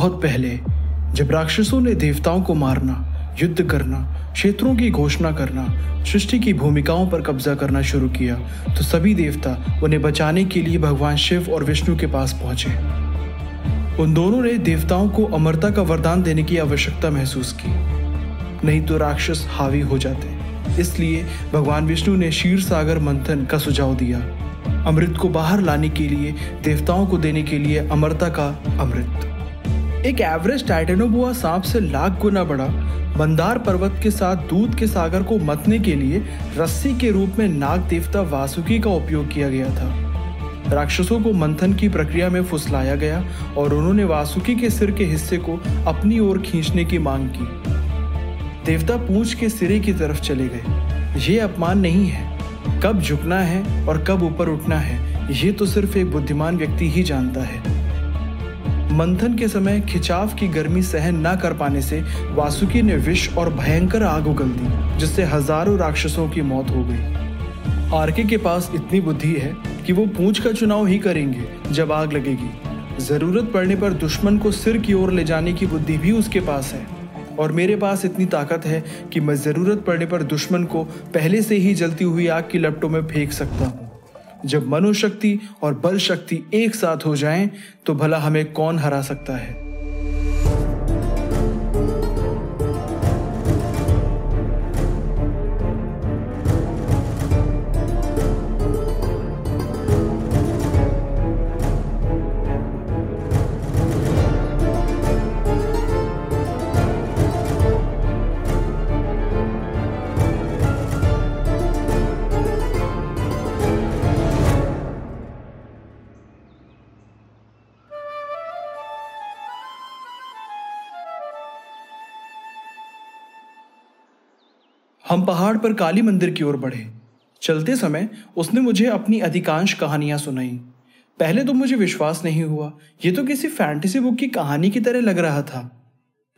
बहुत पहले जब राक्षसों ने देवताओं को मारना, युद्ध करना, क्षेत्रों की घोषणा करना, सृष्टि की भूमिकाओं पर कब्जा करना शुरू किया तो सभी देवता उन्हें बचाने के लिए भगवान शिव और विष्णु के पास पहुँचे। उन दोनों ने देवताओं को अमरता का वरदान देने की आवश्यकता महसूस की। नहीं तो राक्षस हावी हो जाते। इसलिए भगवान विष्णु ने क्षीर सागर मंथन का सुझाव दिया। अमृत को बाहर लाने के लिए, देवताओं को देने के लिए अमरता का अमृत। एक एवरेज टाइटेनोबुआ सांप से लाख गुना बड़ा। मंदार पर्वत के साथ दूध के सागर को मतने के लिए रस्सी के रूप में नाग देवता वासुकी का उपयोग किया गया था। राक्षसों को मंथन की प्रक्रिया में फुसलाया गया और उन्होंने वासुकी के सिर के हिस्से को अपनी ओर खींचने की मांग की। देवता पूंछ के सिरे की तरफ़ चले गए। ये अपमान नहीं है। कब झुकना है और कब ऊपर उठना है, ये तो सिर्फ़ एक बुद्धिमान व्यक्ति ही जानता है। मंथन के समय खिंचाव की गर्मी सहन न कर पाने से वासुकी ने विष और भयंकर आग उगल दी, जिससे हज़ारों राक्षसों की मौत हो गई। आरके के पास इतनी बुद्धि है कि वो पूंछ का चुनाव ही करेंगे जब आग लगेगी। ज़रूरत पड़ने पर दुश्मन को सिर की ओर ले जाने की बुद्धि भी उसके पास है। और मेरे पास इतनी ताकत है कि मैं ज़रूरत पड़ने पर दुश्मन को पहले से ही जलती हुई आग की लपटों में फेंक सकता हूँ। जब मनोशक्ति और बल शक्ति एक साथ हो जाएँ तो भला हमें कौन हरा सकता है? हम पहाड़ पर काली मंदिर की ओर बढ़े। चलते समय उसने मुझे अपनी अधिकांश कहानियाँ सुनाई। पहले तो मुझे विश्वास नहीं हुआ। ये तो किसी फैंटेसी बुक की कहानी की तरह लग रहा था।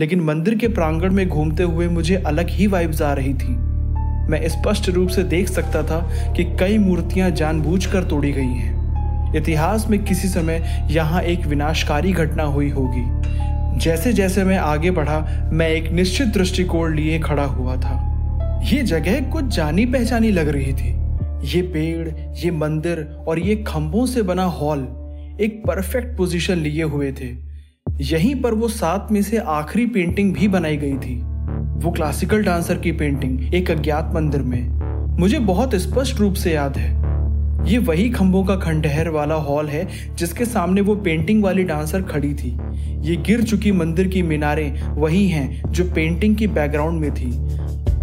लेकिन मंदिर के प्रांगण में घूमते हुए मुझे अलग ही वाइब्स आ रही थी। मैं स्पष्ट रूप से देख सकता था कि कई मूर्तियाँ जानबूझकर तोड़ी गई हैं। इतिहास में किसी समय यहाँ एक विनाशकारी घटना हुई होगी। जैसे जैसे मैं आगे बढ़ा, मैं एक निश्चित दृष्टिकोण लिए खड़ा हुआ था। ये जगह कुछ जानी पहचानी लग रही थी। ये पेड़, ये मंदिर और ये खंभों से बना हॉल एक परफेक्ट पोजीशन लिए हुए थे। यहीं पर वो सात में से आखिरी पेंटिंग भी बनाई गई थी। वो क्लासिकल डांसर की पेंटिंग एक अज्ञात मंदिर में। मुझे बहुत स्पष्ट रूप से याद है। ये वही खंभों का खंडहर वाला हॉल है जिसके सामने वो पेंटिंग वाली डांसर खड़ी थी। ये गिर चुकी मंदिर की मीनारें वही हैं जो पेंटिंग की बैकग्राउंड में थी।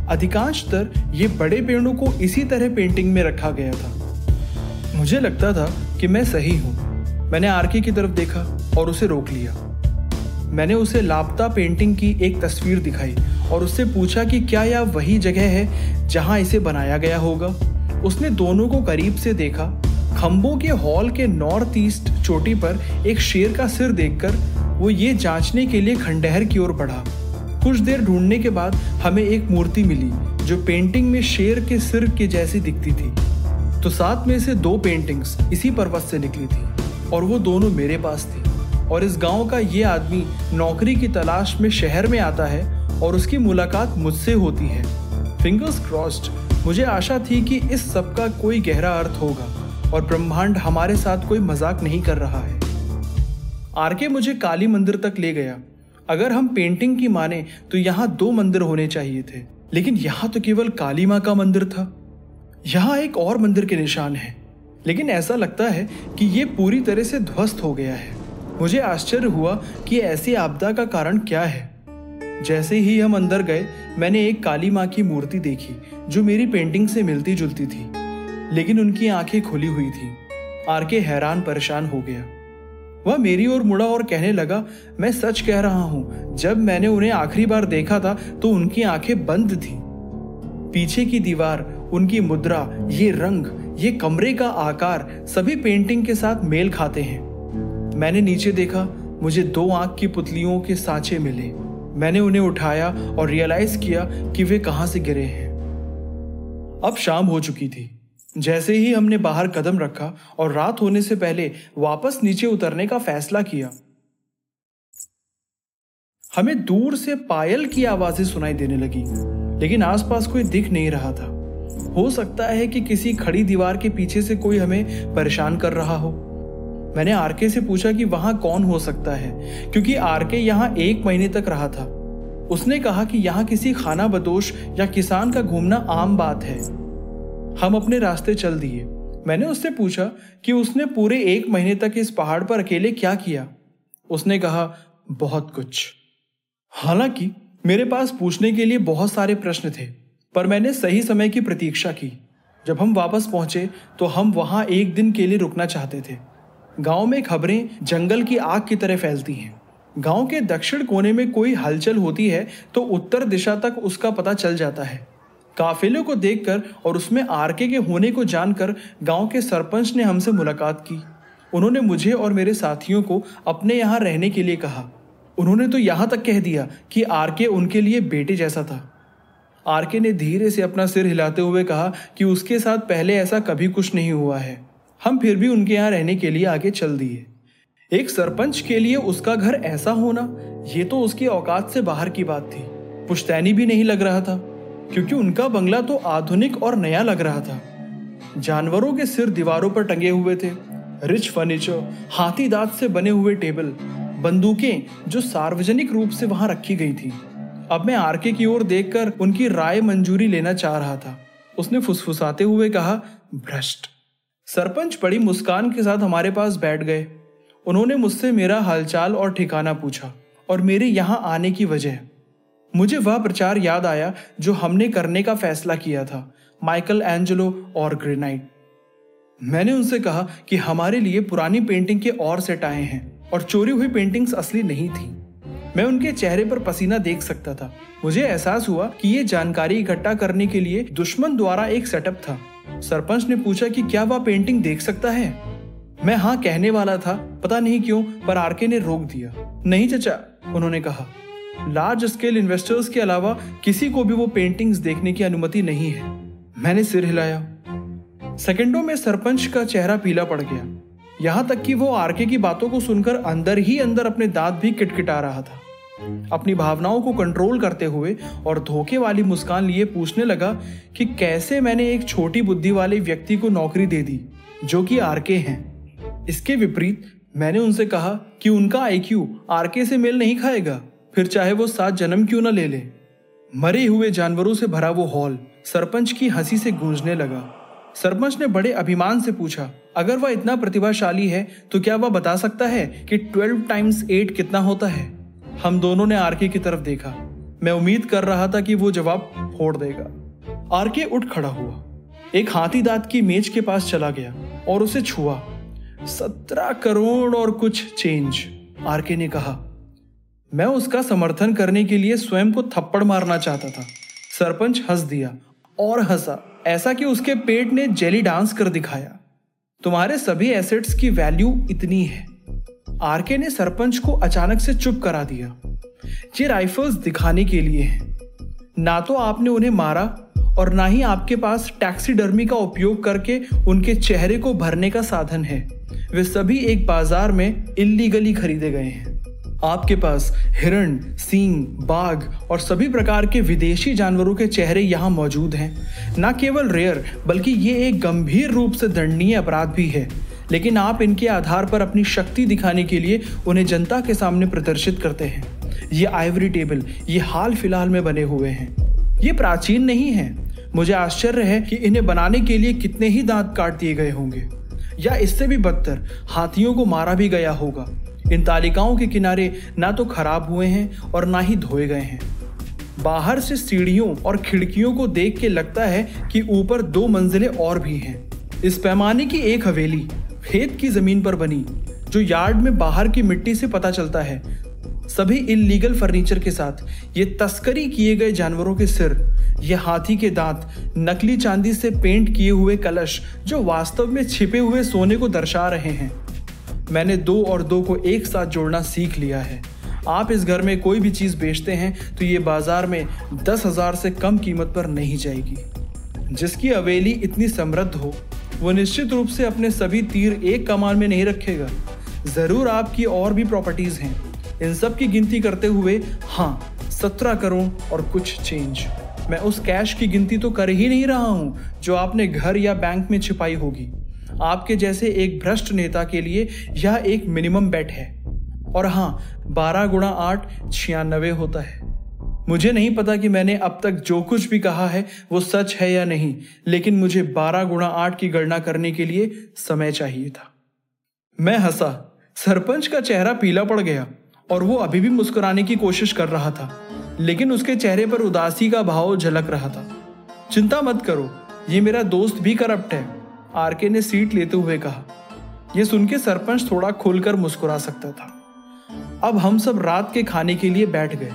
अधिकांशतर ये बड़े पेड़ों को इसी तरह पेंटिंग में रखा गया था। मुझे लगता था कि मैं सही हूँ। मैंने आरके की तरफ़ देखा और उसे रोक लिया। मैंने उसे लापता पेंटिंग की एक तस्वीर दिखाई और उससे पूछा कि क्या यह वही जगह है जहाँ इसे बनाया गया होगा। उसने दोनों को करीब से देखा। खम्बों के हॉल के नॉर्थ ईस्ट चोटी पर एक शेर का सिर देखकर वो ये जांचने के लिए खंडहर की ओर बढ़ा। कुछ देर ढूँढने के बाद हमें एक मूर्ति मिली, जो पेंटिंग में शेर के सिर के जैसी दिखती थी। तो साथ में से दो पेंटिंग्स इसी पर्वत से निकली थी, और वो दोनों मेरे पास थी। और इस गाँव का ये आदमी नौकरी की तलाश में शहर में आता है, और उसकी मुलाकात मुझसे होती है। फिंगर्स क्रॉस्ड मुझे आशा थी कि इस सब का कोई गहरा अर्थ होगा, और ब्रह्मांड हमारे साथ कोई मज़ाक नहीं कर रहा है। आरके मुझे काली मंदिर तक ले गया। अगर हम पेंटिंग की माने तो यहाँ दो मंदिर होने चाहिए थे। लेकिन यहाँ तो केवल काली माँ का मंदिर था। यहाँ एक और मंदिर के निशान है। लेकिन ऐसा लगता है कि ये पूरी तरह से ध्वस्त हो गया है। मुझे आश्चर्य हुआ कि ऐसी आपदा का कारण क्या है। जैसे ही हम अंदर गए, मैंने एक काली माँ की मूर्ति देखी, जो मेरी पेंटिंग से मिलती जुलती थी। लेकिन उनकी आँखें खुली हुई थी। आर के हैरान परेशान हो गया। वह मेरी ओर मुड़ा और कहने लगा, मैं सच कह रहा हूँ, जब मैंने उन्हें आखिरी बार देखा था तो उनकी आँखें बंद थी। पीछे की दीवार, उनकी मुद्रा, ये रंग, ये कमरे का आकार, सभी पेंटिंग के साथ मेल खाते हैं। मैंने नीचे देखा, मुझे दो आँख की पुतलियों के सांचे मिले। मैंने उन्हें उठाया और रियलाइज़ किया कि वे कहाँ से गिरे हैं। अब शाम हो चुकी थी। जैसे ही हमने बाहर कदम रखा और रात होने से पहले वापस नीचे उतरने का फैसला किया, हमें दूर से पायल की आवाज़ें सुनाई देने लगी, लेकिन आसपास कोई दिख नहीं रहा था। हो सकता है कि किसी खड़ी दीवार के पीछे से कोई हमें परेशान कर रहा हो। मैंने आरके से पूछा कि वहाँ कौन हो सकता है, क्योंकि आरके यहाँ एक महीने तक रहा था। उसने कहा कि यहाँ किसी खाना बदोश या किसान का घूमना आम बात है। हम अपने रास्ते चल दिए। मैंने उससे पूछा कि उसने पूरे एक महीने तक इस पहाड़ पर अकेले क्या किया? उसने कहा, बहुत कुछ। हालाँकि, मेरे पास पूछने के लिए बहुत सारे प्रश्न थे, पर मैंने सही समय की प्रतीक्षा की। जब हम वापस पहुँचे तो हम वहाँ एक दिन के लिए रुकना चाहते थे। गाँव में खबरें जंगल की आग की तरह फैलती हैं। गाँव के दक्षिण कोने में कोई हलचल होती है तो उत्तर दिशा तक उसका पता चल जाता है। काफिले को देखकर और उसमें आरके के होने को जानकर गाँव के सरपंच ने हमसे मुलाकात की। उन्होंने मुझे और मेरे साथियों को अपने यहाँ रहने के लिए कहा। उन्होंने तो यहाँ तक कह दिया कि आरके उनके लिए बेटे जैसा था। आरके ने धीरे से अपना सिर हिलाते हुए कहा कि उसके साथ पहले ऐसा कभी कुछ नहीं हुआ है। हम फिर भी उनके यहाँ रहने के लिए आगे चल दिए। एक सरपंच के लिए उसका घर ऐसा होना, ये तो उसकी औकात से बाहर की बात थी। पुश्तैनी भी नहीं लग रहा था। क्योंकि उनका बंगला तो आधुनिक और नया लग रहा था। जानवरों के सिर दीवारों पर टंगे हुए थे। रिच फर्नीचर, हाथी दांत से बने हुए टेबल, बंदूकें जो सार्वजनिक रूप से वहाँ रखी गई थी। अब मैं आरके की ओर देखकर उनकी राय मंजूरी लेना चाह रहा था। उसने फुसफुसाते हुए कहा, भ्रष्ट। सरपंच बड़ी मुस्कान के साथ हमारे पास बैठ गए। उन्होंने मुझसे मेरा हालचाल और ठिकाना पूछा और मेरे यहाँ आने की वजह। मुझे वह प्रचार याद आया जो हमने करने का फैसला किया था माइकल एंजेलो और ग्रेनाइट मैंने उनसे कहा कि हमारे लिए पुरानी पेंटिंग के और सेट आए हैं और चोरी हुई पेंटिंग्स असली नहीं थी। मैं उनके चेहरे पर पसीना देख सकता था। मुझे एहसास हुआ कि ये जानकारी इकट्ठा करने के लिए दुश्मन द्वारा एक सेटअप था। सरपंच ने पूछा कि क्या वह पेंटिंग देख सकता है? मैं हाँ कहने वाला था, पता नहीं क्यों, पर आरके ने रोक दिया। नहीं चचा, उन्होंने कहा। लार्ज स्केल इन्वेस्टर्स के अलावा किसी को भी वो पेंटिंग्स देखने की अनुमति नहीं है। मैंने सिर हिलाया। सेकंडों में सरपंच का चेहरा पीला पड़ गया। यहाँ तक कि वो आरके की बातों को सुनकर अंदर ही अंदर अपने दांत भी किटकिटा रहा था। अपनी भावनाओं को कंट्रोल करते हुए और धोखे वाली मुस्कान लिए पूछने लगा कि कैसे मैंने एक छोटी बुद्धि वाले व्यक्ति को नौकरी दे दी, जो कि आरके हैं। इसके विपरीत मैंने उनसे कहा कि उनका आईक्यू आरके से मेल नहीं खाएगा। फिर चाहे वो सात जन्म क्यों ना ले ले। मरे हुए जानवरों से भरा वो हॉल सरपंच की हँसी से गूंजने लगा। सरपंच ने बड़े अभिमान से पूछा, अगर वह इतना प्रतिभाशाली है तो क्या वह बता सकता है कि ट्वेल्व टाइम्स एट कितना होता है? हम दोनों ने आरके की तरफ़ देखा। मैं उम्मीद कर रहा था कि वो जवाब फोड़ देगा। आरके उठ खड़ा हुआ। एक हाथी दांत की मेज के पास चला गया और उसे छुआ। सत्रह करोड़ और कुछ चेंज, आरके ने कहा। मैं उसका समर्थन करने के लिए स्वयं को थप्पड़ मारना चाहता था। सरपंच हंस दिया और हंसा, ऐसा कि उसके पेट ने जेली डांस कर दिखाया। तुम्हारे सभी एसेट्स की वैल्यू इतनी है। आरके ने सरपंच को अचानक से चुप करा दिया। ये राइफल्स दिखाने के लिए हैं। ना तो आपने उन्हें मारा और ना ही आपके पास टैक्सीडर्मी का उपयोग करके उनके चेहरे को भरने का साधन है। वे सभी एक बाज़ार में इलीगली खरीदे गए हैं। आपके पास हिरण, सींग, बाघ और सभी प्रकार के विदेशी जानवरों के चेहरे यहाँ मौजूद हैं। न केवल रेयर, बल्कि ये एक गंभीर रूप से दंडनीय अपराध भी है। लेकिन आप इनके आधार पर अपनी शक्ति दिखाने के लिए उन्हें जनता के सामने प्रदर्शित करते हैं। ये आइवरी टेबल, ये हाल फ़िलहाल में बने हुए हैं। ये प्राचीन नहीं है। मुझे आश्चर्य है कि इन्हें बनाने के लिए कितने ही दांत काट दिए गए होंगे। या इससे भी बदतर, हाथियों को मारा भी गया होगा। इन तालिकाओं के किनारे ना तो खराब हुए हैं और ना ही धोए गए हैं। बाहर से सीढ़ियों और खिड़कियों को देख के लगता है कि ऊपर दो मंजिलें और भी हैं। इस पैमाने की एक हवेली खेत की ज़मीन पर बनी, जो यार्ड में बाहर की मिट्टी से पता चलता है। सभी इलीगल फर्नीचर के साथ ये तस्करी किए गए जानवरों के सिर, ये हाथी के दांत, नकली चांदी से पेंट किए हुए कलश, जो वास्तव में छिपे हुए सोने को दर्शा रहे हैं। मैंने दो और दो को एक साथ जोड़ना सीख लिया है। आप इस घर में कोई भी चीज़ बेचते हैं तो ये बाज़ार में दस हज़ार से कम कीमत पर नहीं जाएगी। जिसकी हवेली इतनी समृद्ध हो, वो निश्चित रूप से अपने सभी तीर एक कमाल में नहीं रखेगा। ज़रूर आपकी और भी प्रॉपर्टीज़ हैं। इन सब की गिनती करते हुए हाँ सत्रह करोड़ और कुछ चेंज। मैं उस कैश की गिनती तो कर ही नहीं रहा हूँ, जो आपने घर या बैंक में छिपाई होगी। आपके जैसे एक भ्रष्ट नेता के लिए यह एक मिनिमम बेट है। और हाँ बारह गुणा आठ छियानबे होता है। मुझे नहीं पता कि मैंने अब तक जो कुछ भी कहा है, वो सच है या नहीं, लेकिन मुझे बारह गुणा आठ की गणना करने के लिए समय चाहिए था। मैं हंसा। सरपंच का चेहरा पीला पड़ गया, और वो अभी भी मुस्कुराने की कोशिश कर रहा था, लेकिन उसके चेहरे पर उदासी का भाव झलक रहा था। चिंता मत करो, ये मेरा दोस्त भी करप्ट है। आरके ने सीट लेते हुए कहा यह सुन के सरपंच थोड़ा खुलकर मुस्कुरा सकता था। अब हम सब रात के खाने के लिए बैठ गए।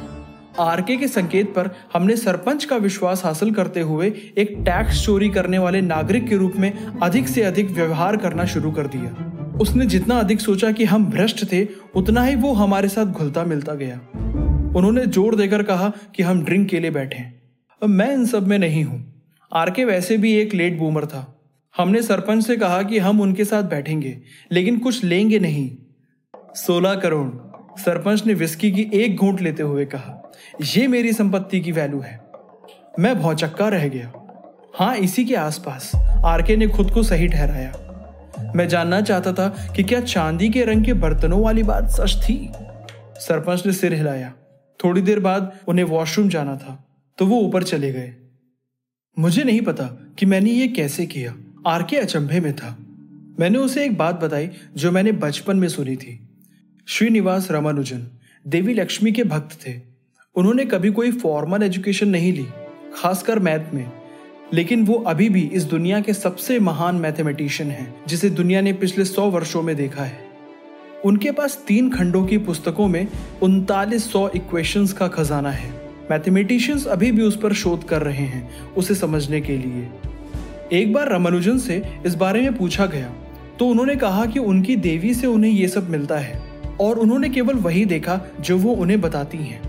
आरके के संकेत पर हमने सरपंच का विश्वास हासिल करते हुए एक टैक्स चोरी करने वाले नागरिक के रूप में अधिक से अधिक व्यवहार करना शुरू कर दिया। उसने जितना अधिक सोचा कि हम भ्रष्ट थे, उतना ही वो हमारे साथ घुलता मिलता गया। उन्होंने ज़ोर देकर कहा कि हम ड्रिंक के लिए बैठे मैं इन सब में नहीं हूँ। आरके वैसे भी एक लेट बूमर था। हमने सरपंच से कहा कि हम उनके साथ बैठेंगे, लेकिन कुछ लेंगे नहीं। सोलह करोड़। सरपंच ने विस्की की एक घूंट लेते हुए कहा यह मेरी संपत्ति की वैल्यू है। मैं भौचक्का रह गया। हाँ इसी के आसपास। आरके ने खुद को सही ठहराया। मैं जानना चाहता था कि क्या चांदी के रंग के बर्तनों वाली बात सच थी? सरपंच ने सिर हिलाया। थोड़ी देर बाद उन्हें वॉशरूम जाना था तो वो ऊपर चले गए। मुझे नहीं पता कि मैंने ये कैसे किया। आरके अचंभे में था। मैंने उसे एक बात बताई, जो मैंने बचपन में सुनी थी। श्रीनिवास रामानुजन, देवी लक्ष्मी के भक्त थे। उन्होंने कभी कोई फॉर्मल एजुकेशन नहीं ली, खासकर मैथ में। लेकिन वो अभी भी इस दुनिया के सबसे महान मैथमेटिशियन हैं, जिसे दुनिया ने पिछले सौ वर्षों में देखा है। उनके पास तीन खंडों की पुस्तकों में उनतालीस सौ इक्वेशंस का खजाना है। मैथमेटिशियंस अभी भी उस पर शोध कर रहे हैं, उसे समझने के लिए। एक बार रामानुजन से इस बारे में पूछा गया तो उन्होंने कहा कि उनकी देवी से उन्हें ये सब मिलता है, और उन्होंने केवल वही देखा जो वो उन्हें बताती हैं।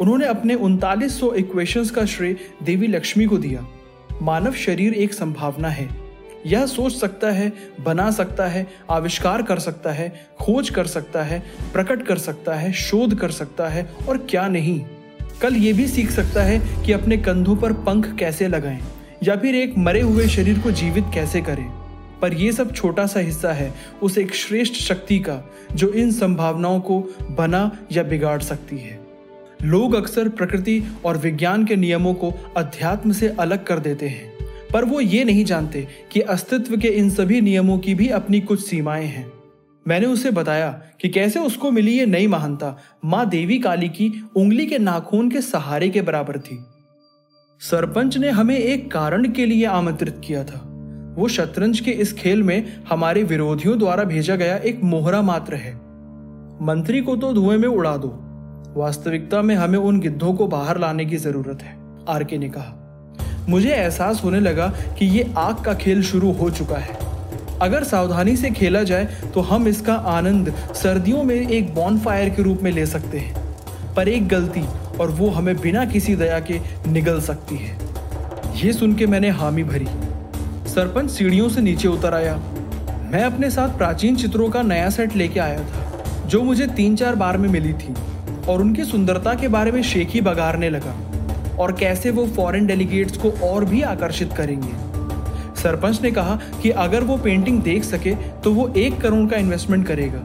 उन्होंने अपने उनतालीस सौ इक्वेशंस का श्रेय देवी लक्ष्मी को दिया। मानव शरीर एक संभावना है। यह सोच सकता है, बना सकता है, आविष्कार कर सकता है, खोज कर सकता है, प्रकट कर सकता है, शोध कर सकता है, और क्या नहीं। कल ये भी सीख सकता है कि अपने कंधों पर पंख कैसे लगाएँ। या फिर एक मरे हुए शरीर को जीवित कैसे करें? पर यह सब छोटा सा हिस्सा है उस एक श्रेष्ठ शक्ति का, जो इन संभावनाओं को बना या बिगाड़ सकती है। लोग अक्सर प्रकृति और विज्ञान के नियमों को अध्यात्म से अलग कर देते हैं, पर वो ये नहीं जानते कि अस्तित्व के इन सभी नियमों की भी अपनी कुछ सीमाएँ हैं। मैंने उसे बताया कि कैसे उसको मिली ये नई महानता, माँ देवी काली की उंगली के नाखून के सहारे के बराबर थी। सरपंच ने हमें एक कारण के लिए आमंत्रित किया था। वो शतरंज के इस खेल में हमारे विरोधियों द्वारा भेजा गया एक मोहरा मात्र है। मंत्री को तो धुएँ में उड़ा दो। वास्तविकता में हमें उन गिद्धों को बाहर लाने की ज़रूरत है, आरके ने कहा। मुझे एहसास होने लगा कि ये आग का खेल शुरू हो चुका है। अगर सावधानी से खेला जाए तो हम इसका आनंद सर्दियों में एक बॉनफायर के रूप में ले सकते हैं। पर एक गलती और वो हमें बिना किसी दया के निगल सकती है। ये सुन के मैंने हामी भरी। सरपंच सीढ़ियों से नीचे उतर आया। मैं अपने साथ प्राचीन चित्रों का नया सेट लेके आया था, जो मुझे तीन चार बार में मिली थी और उनकी सुंदरता के बारे में शेखी बगारने लगा और कैसे वो फॉरेन डेलीगेट्स को और भी आकर्षित करेंगे। सरपंच ने कहा कि अगर वो पेंटिंग देख सके तो वो एक करोड़ का इन्वेस्टमेंट करेगा।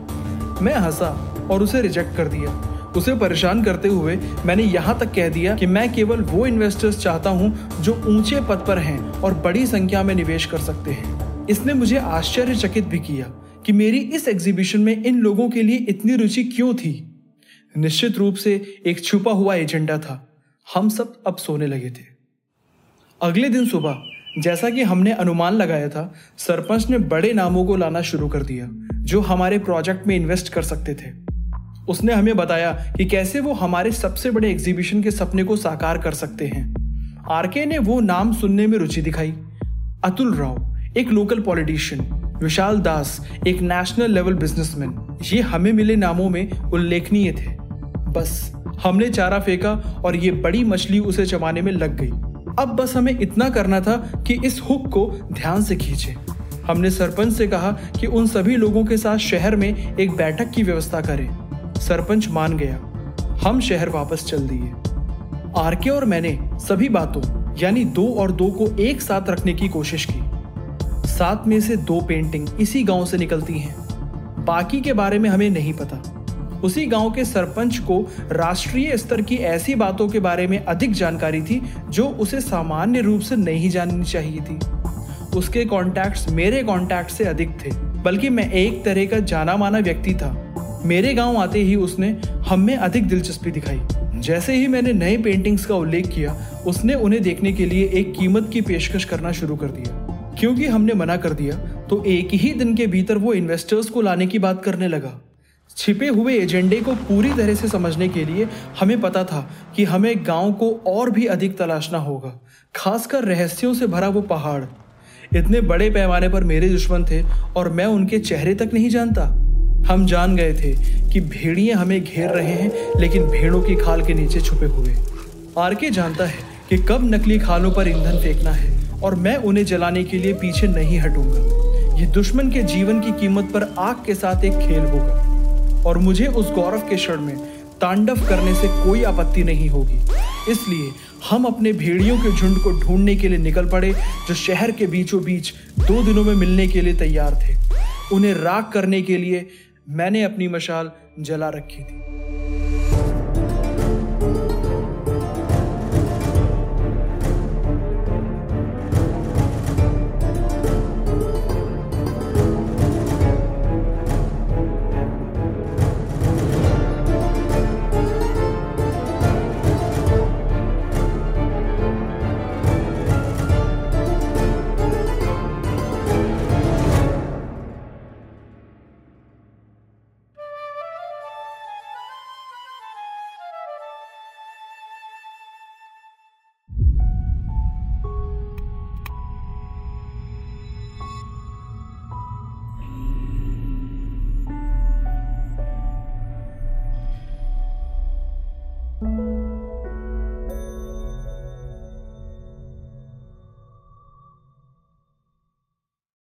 मैं हंसा और उसे रिजेक्ट कर दिया। उसे परेशान करते हुए मैंने यहाँ तक कह दिया कि मैं केवल वो इन्वेस्टर्स चाहता हूँ जो ऊँचे पद पर हैं और बड़ी संख्या में निवेश कर सकते हैं। इसने मुझे आश्चर्यचकित भी किया कि मेरी इस एग्जीबिशन में इन लोगों के लिए इतनी रुचि क्यों थी। निश्चित रूप से एक छुपा हुआ एजेंडा था। हम सब अब सोने लगे थे। अगले दिन सुबह, जैसा कि हमने अनुमान लगाया था, सरपंच ने बड़े नामों को लाना शुरू कर दिया, जो हमारे प्रोजेक्ट में इन्वेस्ट कर सकते थे। उसने हमें बताया कि कैसे वो हमारे सबसे बड़े एग्जीबिशन के सपने को साकार कर सकते हैं। आरके ने वो नाम सुनने में रुचि दिखाई। अतुल राव, एक लोकल पॉलिटिशियन विशाल दास, एक नेशनल लेवल बिजनेसमैन ये हमें मिले नामों में उल्लेखनीय थे। बस, हमने चारा फेंका और ये बड़ी मछली उसे चबाने में लग गई। अब बस हमें इतना करना था कि इस हुक को ध्यान से खींचे। हमने सरपंच से कहा कि उन सभी लोगों के साथ शहर में एक बैठक की व्यवस्था करें। सरपंच मान गया। हम शहर वापस चल दिए। आरके और मैंने सभी बातों, यानी दो और दो को एक साथ रखने की कोशिश की। सात में से दो पेंटिंग इसी गाँव से निकलती हैं। बाकी के बारे में हमें नहीं पता। उसी गाँव के सरपंच को राष्ट्रीय स्तर की ऐसी बातों के बारे में अधिक जानकारी थी, जो उसे सामान्य रूप से नहीं जाननी चाहिए थी। उसके कॉन्टैक्ट्स मेरे कॉन्टैक्ट से अधिक थे, बल्कि मैं एक तरह का जाना माना व्यक्ति था। मेरे गाँव आते ही उसने हम में अधिक दिलचस्पी दिखाई। जैसे ही मैंने नए पेंटिंग्स का उल्लेख किया, उसने उन्हें देखने के लिए एक कीमत की पेशकश करना शुरू कर दिया। क्योंकि हमने मना कर दिया तो एक ही दिन के भीतर वो इन्वेस्टर्स को लाने की बात करने लगा। छिपे हुए एजेंडे को पूरी तरह से समझने के लिए हमें पता था कि हमें गाँव को और भी अधिक तलाशना होगा, खासकर रहस्यों से भरा वो पहाड़। इतने बड़े पैमाने पर मेरे दुश्मन थे और मैं उनके चेहरे तक नहीं जानता। हम जान गए थे कि भेड़िए हमें घेर रहे हैं, लेकिन भेड़ों की खाल के नीचे छुपे हुए। आरके जानता है कि कब नकली खालों पर ईंधन फेंकना है, और मैं उन्हें जलाने के लिए पीछे नहीं हटूँगा। ये दुश्मन के जीवन की कीमत पर आग के साथ एक खेल होगा, और मुझे उस गौरव के क्षण में तांडव करने से कोई आपत्ति नहीं होगी। इसलिए हम अपने भेड़ियों के झुंड को ढूँढने के लिए निकल पड़े, जो शहर के बीचों बीच दो दिनों में मिलने के लिए तैयार थे। उन्हें राग करने के लिए मैंने अपनी मशाल जला रखी थी।